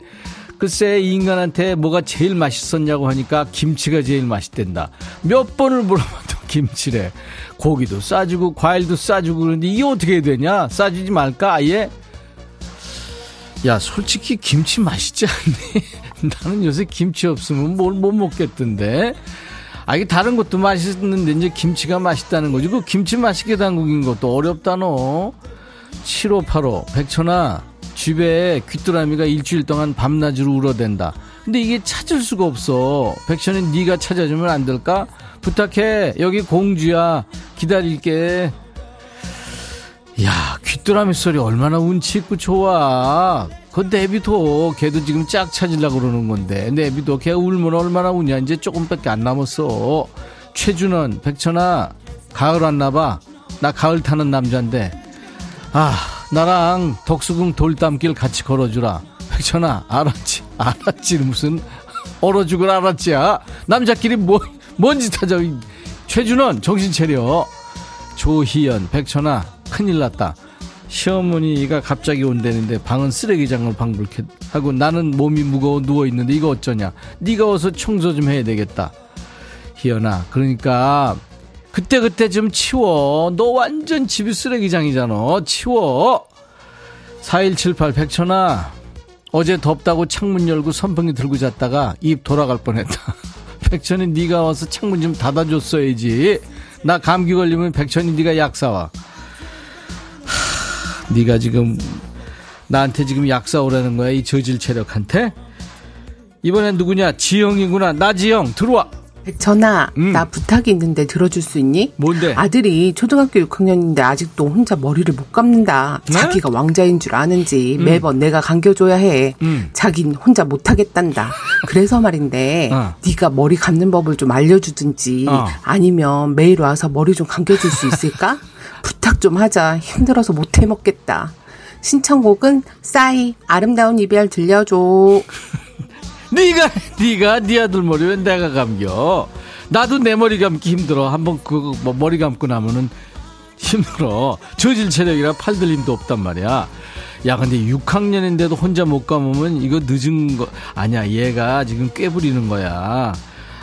글쎄 이 인간한테 뭐가 제일 맛있었냐고 하니까 김치가 제일 맛있댄다. 몇 번을 물어봐도 김치래. 고기도 싸주고 과일도 싸주고 그러는데 이게 어떻게 되냐? 싸주지 말까 아예? 야 솔직히 김치 맛있지 않니? 나는 요새 김치 없으면 뭘 못 먹겠던데. 아, 이게 다른 것도 맛있는데 이제 김치가 맛있다는 거지. 그 김치 맛있게 담그긴 것도 어렵다, 너. 7585, 백천아, 집에 귀뚜라미가 일주일 동안 밤낮으로 울어댄다. 근데 이게 찾을 수가 없어. 백천이 네가 찾아주면 안 될까? 부탁해. 여기 공주야. 기다릴게. 야, 귀뚜라미 소리 얼마나 운치 있고 좋아. 그 내비도 걔도 지금 짝 찾으려고 그러는 건데 내비도 걔 울면 얼마나 우냐. 이제 조금밖에 안 남았어. 최준원 백천아 가을 왔나봐. 나 가을 타는 남잔데. 아 나랑 덕수궁 돌담길 같이 걸어주라. 백천아 알았지? 알았지? 무슨 얼어 죽을 알았지야? 남자끼리 뭐, 뭔짓 하자 최준원 정신 차려. 조희연 백천아 큰일 났다 시어머니가 갑자기 온다는데 방은 쓰레기장을 방불케 하고 나는 몸이 무거워 누워 있는데 이거 어쩌냐? 네가 어서 청소 좀 해야 되겠다. 희연아, 그러니까 그때 그때 좀 치워. 너 완전 집이 쓰레기장이잖아. 치워. 4178 백천아. 어제 덥다고 창문 열고 선풍기 들고 잤다가 입 돌아갈 뻔했다. 백천이 네가 와서 창문 좀 닫아줬어야지. 나 감기 걸리면 백천이 네가 약 사와. 네가 지금 나한테 지금 약 사오라는 거야 이 저질 체력한테 이번엔 누구냐 지영이구나 나지영 들어와 전화 음. 나 부탁이 있는데 들어줄 수 있니? 뭔데? 아들이 초등학교 6학년인데 아직도 혼자 머리를 못 감는다. 네? 자기가 왕자인 줄 아는지 음. 매번 내가 감겨줘야 해. 음. 자긴 혼자 못하겠단다. 그래서 말인데 어. 네가 머리 감는 법을 좀 알려주든지 어. 아니면 매일 와서 머리 좀 감겨줄 수 있을까? 부탁 좀 하자. 힘들어서 못 해 먹겠다. 신청곡은 싸이 아름다운 이별 들려줘. 네가 네가 네 아들 머리 왜 내가 감겨? 나도 내 머리 감기 힘들어. 한번 그거 뭐 머리 감고 나면은 힘들어. 저질 체력이라 팔들림도 없단 말이야. 야, 근데 6학년인데도 혼자 못 감으면 이거 늦은 거 아니야. 얘가 지금 꾀부리는 거야.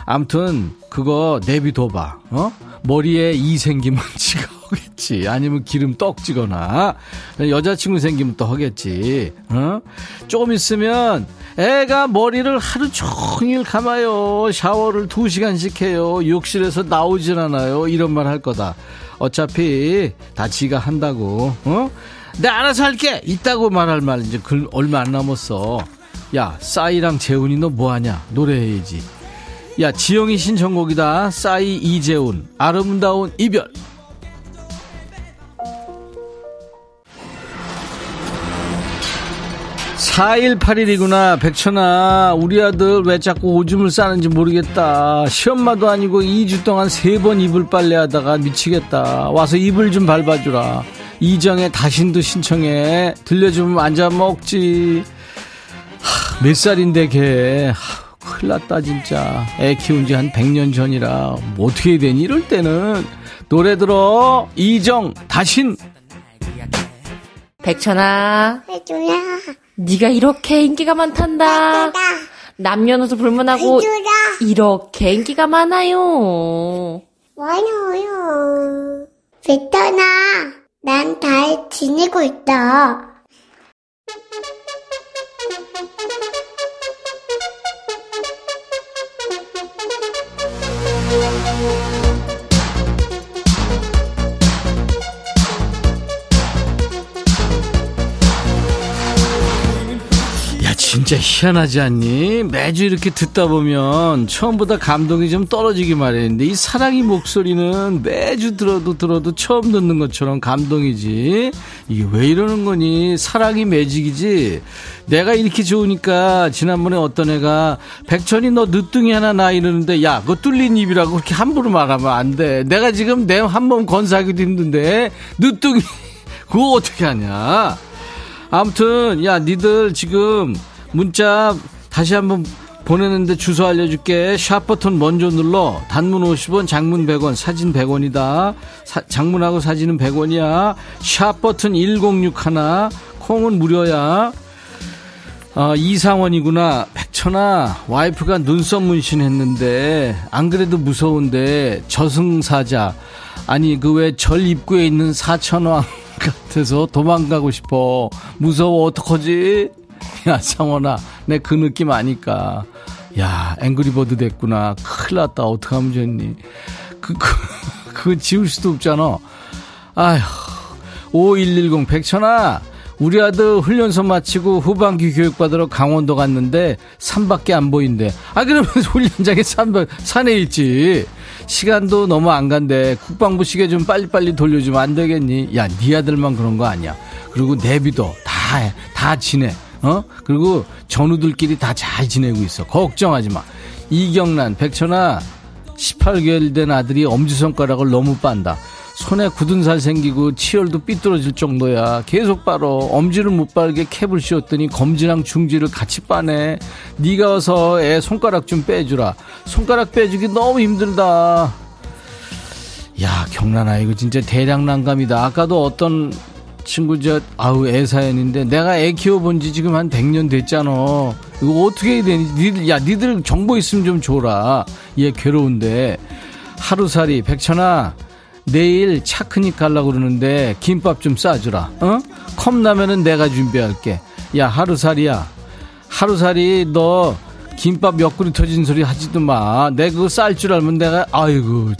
암튼 그거 내비둬봐. 어? 머리에 이 생기면 지가 하겠지. 아니면 기름 떡지거나 여자친구 생기면 또 하겠지. 어? 조금 있으면 애가 머리를 하루 종일 감아요. 샤워를 두 시간씩 해요. 욕실에서 나오질 않아요. 이런 말 할 거다. 어차피 다 지가 한다고. 어? 내 알아서 할게. 있다고 말할 말 이제 글 얼마 안 남았어. 야, 싸이랑 재훈이 너 뭐하냐? 노래해야지. 야, 지영이 신청곡이다. 싸이 이재훈. 아름다운 이별. 4181이구나. 백천아, 우리 아들 왜 자꾸 오줌을 싸는지 모르겠다. 시엄마도 아니고 2주 동안 3번 이불 빨래 하다가 미치겠다. 와서 이불 좀 밟아주라. 이정의 다신도 신청해. 들려주면 앉아 먹지. 하, 몇 살인데 걔. 하, 큰일 났다 진짜. 애 키운 지 한 100년 전이라 뭐 어떻게 되니 이럴 때는. 노래 들어. 이정 다신. 백천아. 해줘야. 네가 이렇게 인기가 많단다. 남녀노소 불문하고. 이렇게 인기가 많아요. 많아요. 백천아, 난잘 지내고 있다. 진짜 희한하지 않니? 매주 이렇게 듣다 보면 처음보다 감동이 좀 떨어지기 마련인데 이 사랑이 목소리는 매주 들어도 들어도 처음 듣는 것처럼 감동이지. 이게 왜 이러는 거니? 사랑이 매직이지. 내가 이렇게 좋으니까 지난번에 어떤 애가 백천이 너 늦둥이 하나 나 이러는데 야 그거 뚫린 입이라고 그렇게 함부로 말하면 안 돼. 내가 지금 내한번 건사하기도 힘든데 늦둥이 그거 어떻게 하냐? 아무튼 야 니들 지금 문자 다시 한번 보내는데 주소 알려줄게. 샵 버튼 먼저 눌러. 단문 50원, 장문 100원, 사진 100원이다. 사, 장문하고 사진은 100원이야. 샵 버튼 1061. 콩은 무료야. 어, 이상원이구나. 백천아, 와이프가 눈썹 문신했는데, 안 그래도 무서운데, 저승사자. 아니, 그 왜 절 입구에 있는 사천왕 같아서 도망가고 싶어. 무서워, 어떡하지? 야, 상원아, 내 그 느낌 아니까. 야, 앵그리버드 됐구나. 큰일 났다. 어떡하면 좋니? 그, 그, 그거 지울 수도 없잖아. 아휴, 5110 백천아, 우리 아들 훈련소 마치고 후반기 교육받으러 강원도 갔는데 산밖에 안 보인대. 아, 그러면 훈련장에 산, 산에 있지. 시간도 너무 안 간대. 국방부 시계 좀 빨리빨리 돌려주면 안 되겠니? 야, 네 아들만 그런 거 아니야. 그리고 내비도 다, 해. 다 지내. 어? 그리고 전우들끼리 다 잘 지내고 있어. 걱정하지 마. 이경란, 백천아, 18개월 된 아들이 엄지손가락을 너무 빤다. 손에 굳은 살 생기고 치열도 삐뚤어질 정도야. 계속 빨어. 엄지를 못 빨게 캡을 씌웠더니 검지랑 중지를 같이 빠네. 네가 와서 애 손가락 좀 빼주라. 손가락 빼주기 너무 힘들다. 야 경란아 이거 진짜 대량 난감이다. 아까도 어떤 친구 저 아우 애 사연인데 내가 애 키워본 지 지금 한 100년 됐잖아. 이거 어떻게 해야 되니? 니들 야 니들 정보 있으면 좀 줘라. 얘 괴로운데 하루살이 백천아 내일 차크닉 갈라고 그러는데 김밥 좀 싸주라. 어? 컵라면은 내가 준비할게. 야 하루살이야. 하루살이 너 김밥 몇 그릇 터진 소리 하지도 마. 내 그거 쌀 줄 알면 내가 아이고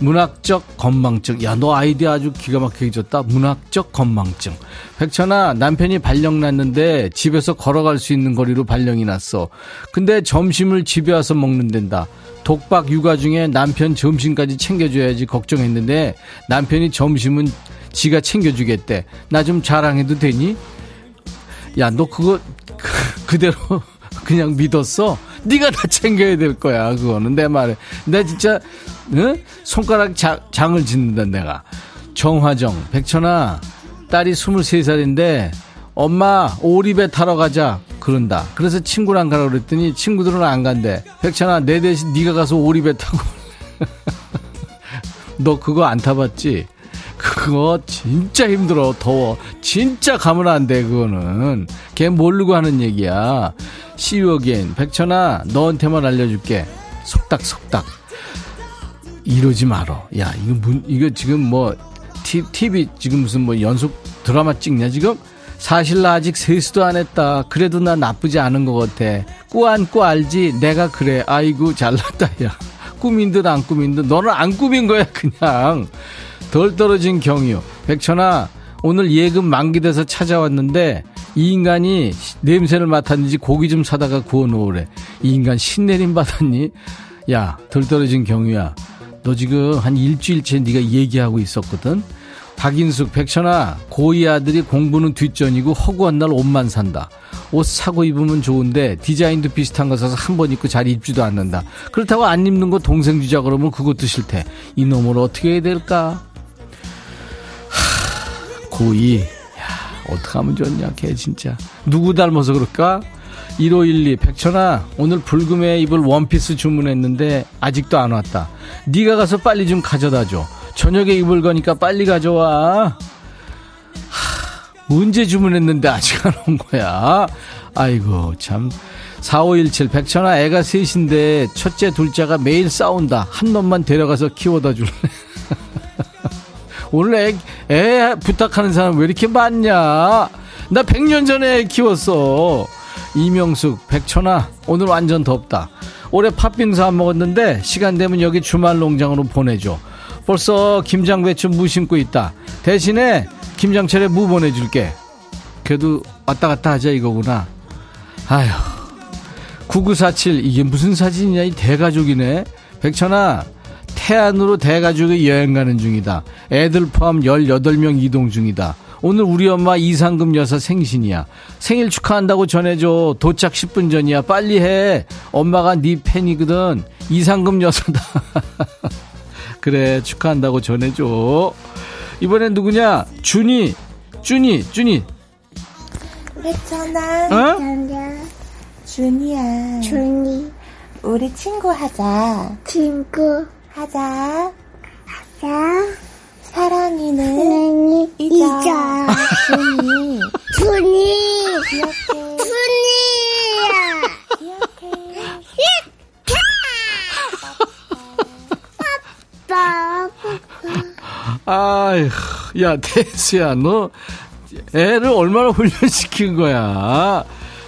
문학적 건망증. 야, 너 아이디어 아주 기가 막히게 줬다. 문학적 건망증. 백천아, 남편이 발령 났는데 집에서 걸어갈 수 있는 거리로 발령이 났어. 근데 점심을 집에 와서 먹는단다. 독박 육아 중에 남편 점심까지 챙겨줘야지 걱정했는데 남편이 점심은 지가 챙겨주겠대. 나 좀 자랑해도 되니? 야, 너 그거 그, 그대로 그냥 믿었어? 네가 다 챙겨야 될 거야. 그거는 내 말에. 내 진짜 응? 손가락 자, 장을 짓는다 내가. 정화정, 백천아, 딸이 23살인데 엄마 오리배 타러 가자 그런다. 그래서 친구랑 가라 그랬더니 친구들은 안 간대. 백천아 내 대신 네가 가서 오리배 타고. 너 그거 안 타봤지? 그거 진짜 힘들어 더워 진짜 가면 안 돼 그거는 걔 모르고 하는 얘기야 시유어겐 백천아 너한테만 알려줄게. 속닥속닥. 이러지 말어. 야 이거 문, 이거 지금 뭐 티, TV 지금 무슨 뭐 연속 드라마 찍냐 지금? 사실 나 아직 세수도 안 했다. 그래도 나 나쁘지 않은 것 같아. 꾸안꾸 알지? 내가 그래. 아이고 잘났다 야. 꾸민 듯 안 꾸민 듯. 너는 안 꾸민 거야 그냥. 덜 떨어진 경유. 백천아, 오늘 예금 만기돼서 찾아왔는데 이 인간이 냄새를 맡았는지 고기 좀 사다가 구워 놓으래. 이 인간 신내림 받았니? 야, 덜 떨어진 경유야. 너 지금 한 일주일째 네가 얘기하고 있었거든. 박인숙, 백천아, 고이 아들이 공부는 뒷전이고 허구한 날 옷만 산다. 옷 사고 입으면 좋은데 디자인도 비슷한 거 사서 한 번 입고 잘 입지도 않는다. 그렇다고 안 입는 거 동생 주자 그러면 그것도 싫대. 이놈을 어떻게 해야 될까? 고2. 야, 어떡하면 좋냐, 걔 진짜. 누구 닮아서 그럴까? 1512 백천아 오늘 불금에 입을 원피스 주문했는데 아직도 안 왔다. 네가 가서 빨리 좀 가져다 줘. 저녁에 입을 거니까 빨리 가져와. 하, 언제 주문했는데 아직 안 온 거야? 아이고 참. 4517 백천아 애가 셋인데 첫째 둘째가 매일 싸운다. 한 놈만 데려가서 키워다 줄래 오늘 애, 애 부탁하는 사람 왜 이렇게 많냐? 나 100년 전에 애 키웠어. 이명숙, 백천아, 오늘 완전 덥다. 올해 팥빙수 안 먹었는데 시간 되면 여기 주말 농장으로 보내줘. 벌써 김장배추 무 심고 있다. 대신에 김장철에 무 보내줄게. 그래도 왔다 갔다 하자 이거구나. 아휴. 9947 이게 무슨 사진이냐 이 대가족이네. 백천아 태안으로 대가족이 여행 가는 중이다. 애들 포함 18명 이동 중이다. 오늘 우리 엄마 이상금 여사 생신이야. 생일 축하한다고 전해줘. 도착 10분 전이야. 빨리 해. 엄마가 네 팬이거든. 이상금 여사다. 그래 축하한다고 전해줘. 이번엔 누구냐? 준이. 준이. 준이. 괜찮아. 어? 준이야. 준이 우리 친구 하자. 친구 하자. 자 사랑이는 사랑이 잊어. 잊어 준이. 준이 기억해. 준이야 기억해. 아빠 아휴, 야, 대수야, 너 애를 얼마나 훈련시킨 거야?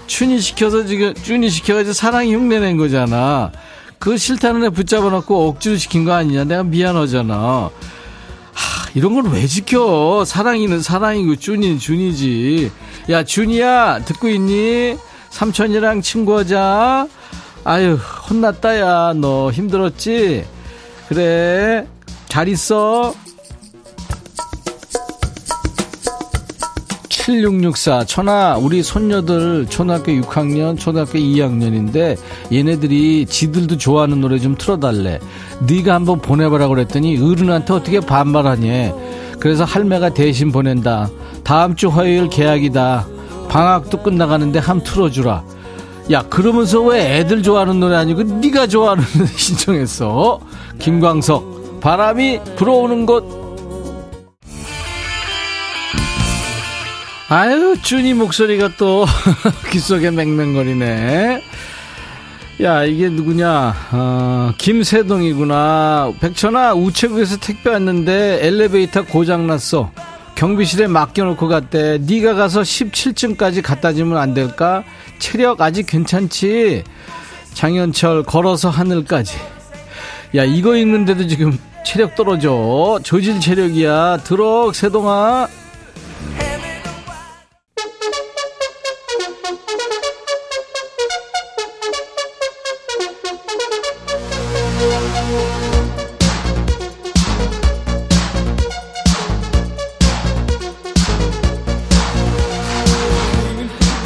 춘이 시켜서 지금, 춘이 시켜가지고 사랑이 흉내낸 거잖아. 그 싫다는 애 붙잡아 놓고 억지로 시킨 거 아니냐? 내가 미안하잖아. 하, 이런 걸 왜 지켜? 사랑이는 사랑이고, 쭈니는 쭈니지. 야, 준이야, 듣고 있니? 삼촌이랑 친구하자. 아유, 혼났다, 야. 너 힘들었지? 그래. 잘 있어. 7664 천하 우리 손녀들 초등학교 6학년 초등학교 2학년인데 얘네들이 지들도 좋아하는 노래 좀 틀어달래. 네가 한번 보내보라 그랬더니 어른한테 어떻게 반말하니? 그래서 할매가 대신 보낸다. 다음 주 화요일 계약이다. 방학도 끝나가는데 함 틀어주라. 야 그러면서 왜 애들 좋아하는 노래 아니고 네가 좋아하는 노래 신청했어? 김광석 바람이 불어오는 곳 아유, 준이 목소리가 또 귓속에 맹맹거리네. 야, 이게 누구냐? 어, 김세동이구나. 백천아, 우체국에서 택배 왔는데 엘리베이터 고장 났어. 경비실에 맡겨놓고 갔대. 네가 가서 17층까지 갖다 주면 안 될까? 체력 아직 괜찮지? 장현철 걸어서 하늘까지. 야, 이거 읽는데도 지금 체력 떨어져. 저질 체력이야. 들어, 세동아.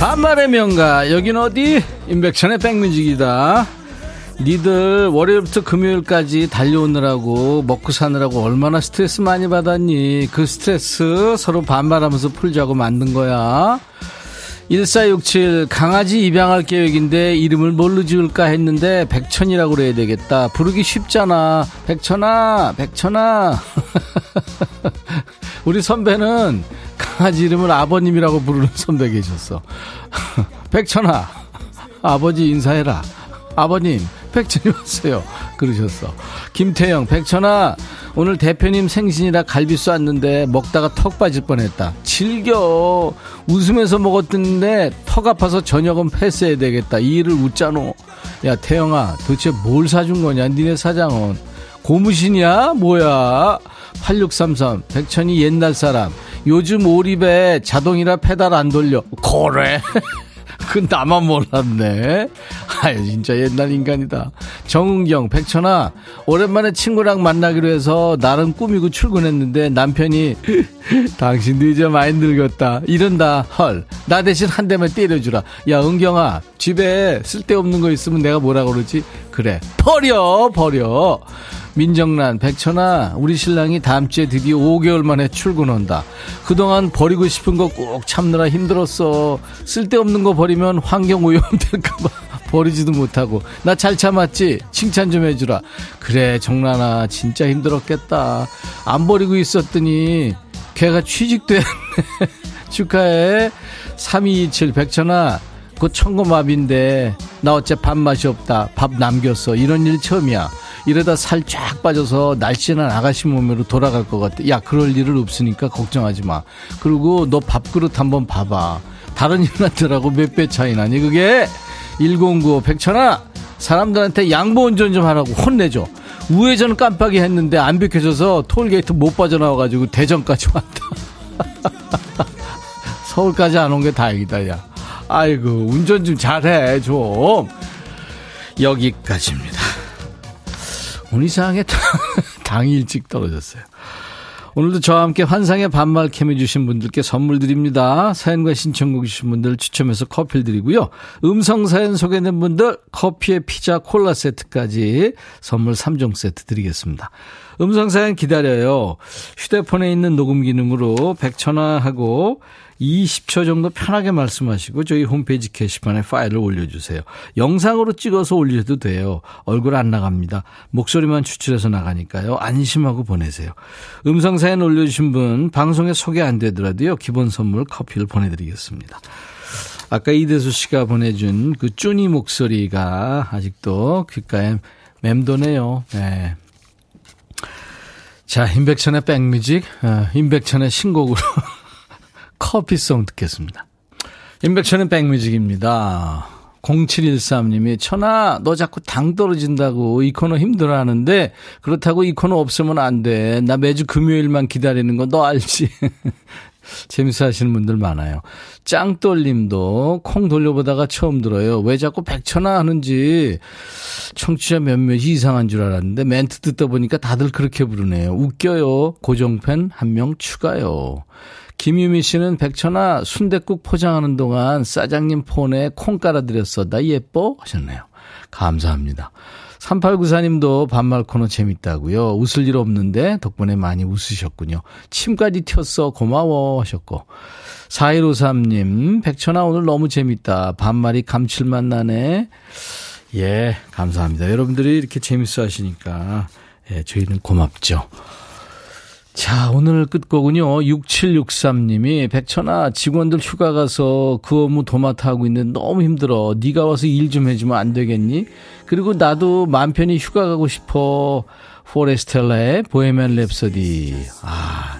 반말의 명가. 여긴 어디? 임백천의 백뮤직이다. 니들 월요일부터 금요일까지 달려오느라고 먹고 사느라고 얼마나 스트레스 많이 받았니? 그 스트레스 서로 반말하면서 풀자고 만든 거야. 1467 강아지 입양할 계획인데 이름을 뭘로 지을까 했는데 백천이라고 그래야 되겠다. 부르기 쉽잖아. 백천아 백천아. 우리 선배는 강아지 이름을 아버님이라고 부르는 선배 계셨어. 백천아, 아버지 인사해라. 아버님, 백천이 왔어요. 그러셨어. 김태영, 백천아, 오늘 대표님 생신이라 갈비수 왔는데 먹다가 턱 빠질 뻔했다. 즐겨. 웃으면서 먹었는데 턱 아파서 저녁은 패스해야 되겠다. 이 일을 웃자노. 야, 태영아, 도대체 뭘 사준 거냐? 니네 사장은. 고무신이야? 뭐야? 8633, 백천이 옛날 사람. 요즘 오립에 자동이라 페달 안 돌려. 그래. 그 나만 몰랐네. 아유 진짜 옛날 인간이다. 정은경, 백천아 오랜만에 친구랑 만나기로 해서 나름 꾸미고 출근했는데 남편이 당신도 이제 많이 늙었다. 이런다. 헐. 나 대신 한 대만 때려주라. 야 은경아 집에 쓸데없는 거 있으면 내가 뭐라 그러지? 그래. 버려 버려. 민정란, 백천아, 우리 신랑이 다음 주에 드디어 5개월 만에 출근한다. 그동안 버리고 싶은 거 꼭 참느라 힘들었어. 쓸데없는 거 버리면 환경 오염 될까봐 버리지도 못하고. 나 잘 참았지? 칭찬 좀 해주라. 그래, 정란아, 진짜 힘들었겠다. 안 버리고 있었더니, 걔가 취직도 했네. 축하해. 3227 백천아, 그 청고마비인데, 나 어째 밥맛이 없다. 밥 남겼어. 이런 일 처음이야. 이러다 살 쫙 빠져서 날씬한 아가씨 몸으로 돌아갈 것 같아. 야, 그럴 일은 없으니까 걱정하지 마. 그리고 너 밥그릇 한번 봐봐. 다른 인간들하고 몇 배 차이 나니, 그게? 1095 백천아, 사람들한테 양보 운전 좀 하라고 혼내줘. 우회전 깜빡이 했는데 안 비켜져서 톨게이트 못 빠져나와가지고 대전까지 왔다. 서울까지 안 온 게 다행이다, 야. 아이고, 운전 좀 잘해, 좀. 여기까지입니다. 오늘 이상하게 당이 일찍 떨어졌어요. 오늘도 저와 함께 환상의 반말 캠 해주신 분들께 선물 드립니다. 사연과 신청곡 주신 분들 추첨해서 커피를 드리고요. 음성 사연 소개된 분들 커피에 피자 콜라 세트까지 선물 3종 세트 드리겠습니다. 음성 사연 기다려요. 휴대폰에 있는 녹음 기능으로 100전화하고 20초 정도 편하게 말씀하시고 저희 홈페이지 게시판에 파일을 올려주세요. 영상으로 찍어서 올려도 돼요. 얼굴 안 나갑니다. 목소리만 추출해서 나가니까요. 안심하고 보내세요. 음성 사연 올려주신 분 방송에 소개 안 되더라도요. 기본 선물 커피를 보내드리겠습니다. 아까 이대수 씨가 보내준 그 쭈니 목소리가 아직도 귓가에 맴도네요. 네. 자, 임백천의 백뮤직, 어, 임백천의 신곡으로 커피송 듣겠습니다. 임백천의 백뮤직입니다. 0713님이 천아 너 자꾸 당 떨어진다고 이 코너 힘들어 하는데 그렇다고 이 코너 없으면 안 돼. 나 매주 금요일만 기다리는 거 너 알지? 재밌어 하시는 분들 많아요. 짱돌님도 콩 돌려보다가 처음 들어요. 왜 자꾸 백천아 하는지 청취자 몇몇이 이상한 줄 알았는데 멘트 듣다 보니까 다들 그렇게 부르네요. 웃겨요. 고정팬 한 명 추가요. 김유미 씨는 백천아 순대국 포장하는 동안 사장님 폰에 콩 깔아드렸어. 나 예뻐? 하셨네요. 감사합니다. 3894님도 반말 코너 재밌다고요. 웃을 일 없는데 덕분에 많이 웃으셨군요. 침까지 튀었어. 고마워 하셨고. 4153님, 백천아 오늘 너무 재밌다. 반말이 감칠맛 나네. 예, 감사합니다. 여러분들이 이렇게 재밌어 하시니까 예, 저희는 고맙죠. 자, 오늘 끝곡은요. 6763님이 백천아 직원들 휴가 가서 그 업무 도맡아 하고 있는데 너무 힘들어. 네가 와서 일 좀 해주면 안 되겠니? 그리고 나도 맘 편히 휴가 가고 싶어. 포레스텔라의 보헤미안 랩서디. 아,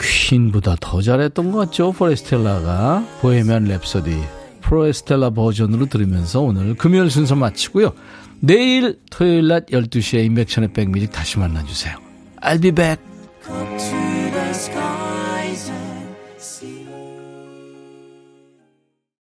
퀸보다 더 잘했던 것 같죠? 포레스텔라가 보헤미안 랩서디. 프로에스텔라 버전으로 들으면서 오늘 금요일 순서 마치고요. 내일 토요일 낮 12시에 인백천의 백뮤직 다시 만나주세요. I'll be back. come to.